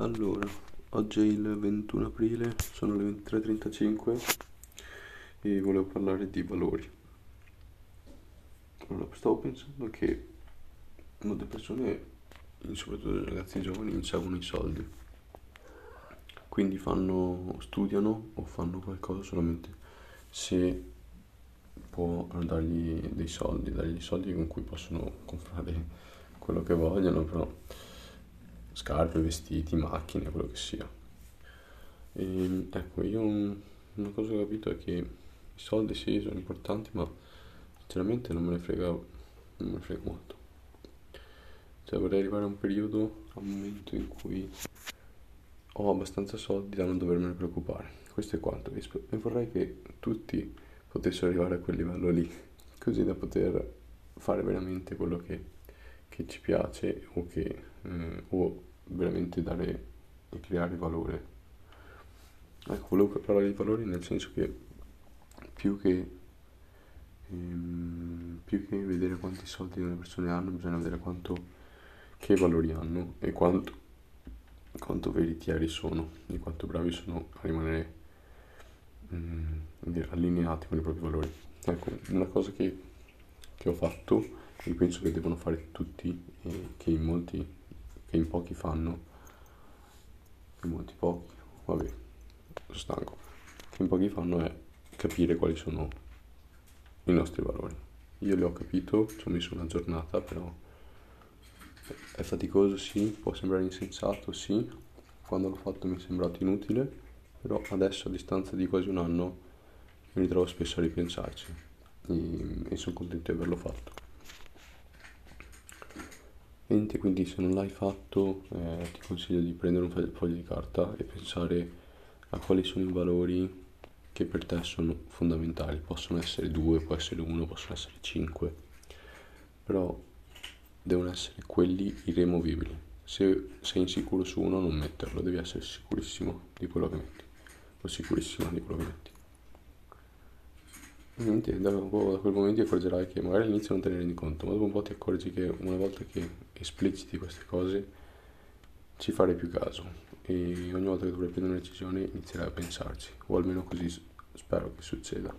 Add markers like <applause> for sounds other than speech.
Allora, oggi è il 21 aprile, sono le 23.35 e volevo parlare di valori. Allora, stavo pensando che molte persone, soprattutto i ragazzi giovani, inseguono i soldi. Quindi fanno, studiano o fanno qualcosa solamente se può dargli dei soldi, dargli soldi con cui possono comprare quello che vogliono, però scarpe, vestiti, macchine, quello che sia. E, ecco, io una cosa che ho capito è che i soldi sì sono importanti, ma sinceramente non me ne frega, non me ne frega molto. Cioè vorrei arrivare a un periodo, a un momento in cui ho abbastanza soldi da non dovermene preoccupare. Questo è quanto. E vorrei che tutti potessero arrivare a quel livello lì, <laughs> così da poter fare veramente quello che, che ci piace o che eh, o veramente dare e creare valore. Ecco, volevo parlare di valori nel senso che più che, ehm, più che vedere quanti soldi le persone hanno, bisogna vedere quanto, che valori hanno e quanto, quanto veritieri sono e quanto bravi sono a rimanere mm, allineati con i propri valori. Ecco, una cosa che, che ho fatto e penso che devono fare tutti e che in molti che in pochi fanno, in molti pochi, vabbè, sono stanco, che in pochi fanno è capire quali sono i nostri valori. Io li ho capito, ci ho messo una giornata, però è faticoso, sì, può sembrare insensato, sì, quando l'ho fatto mi è sembrato inutile, però adesso a distanza di quasi un anno mi ritrovo spesso a ripensarci e, e sono contento di averlo fatto. Niente, quindi se non l'hai fatto eh, ti consiglio di prendere un foglio di carta e pensare a quali sono i valori che per te sono fondamentali. Possono essere due, può essere uno, possono essere cinque, però devono essere quelli irremovibili. Se sei insicuro su uno non metterlo, devi essere sicurissimo di quello che metti, o sicurissimo di quello che metti niente, da, da quel momento ti accorgerai che magari all'inizio non te ne rendi conto, ma dopo un po' ti accorgi che una volta che espliciti queste cose ci farei più caso e ogni volta che dovrai prendere una decisione inizierai a pensarci, o almeno così spero che succeda.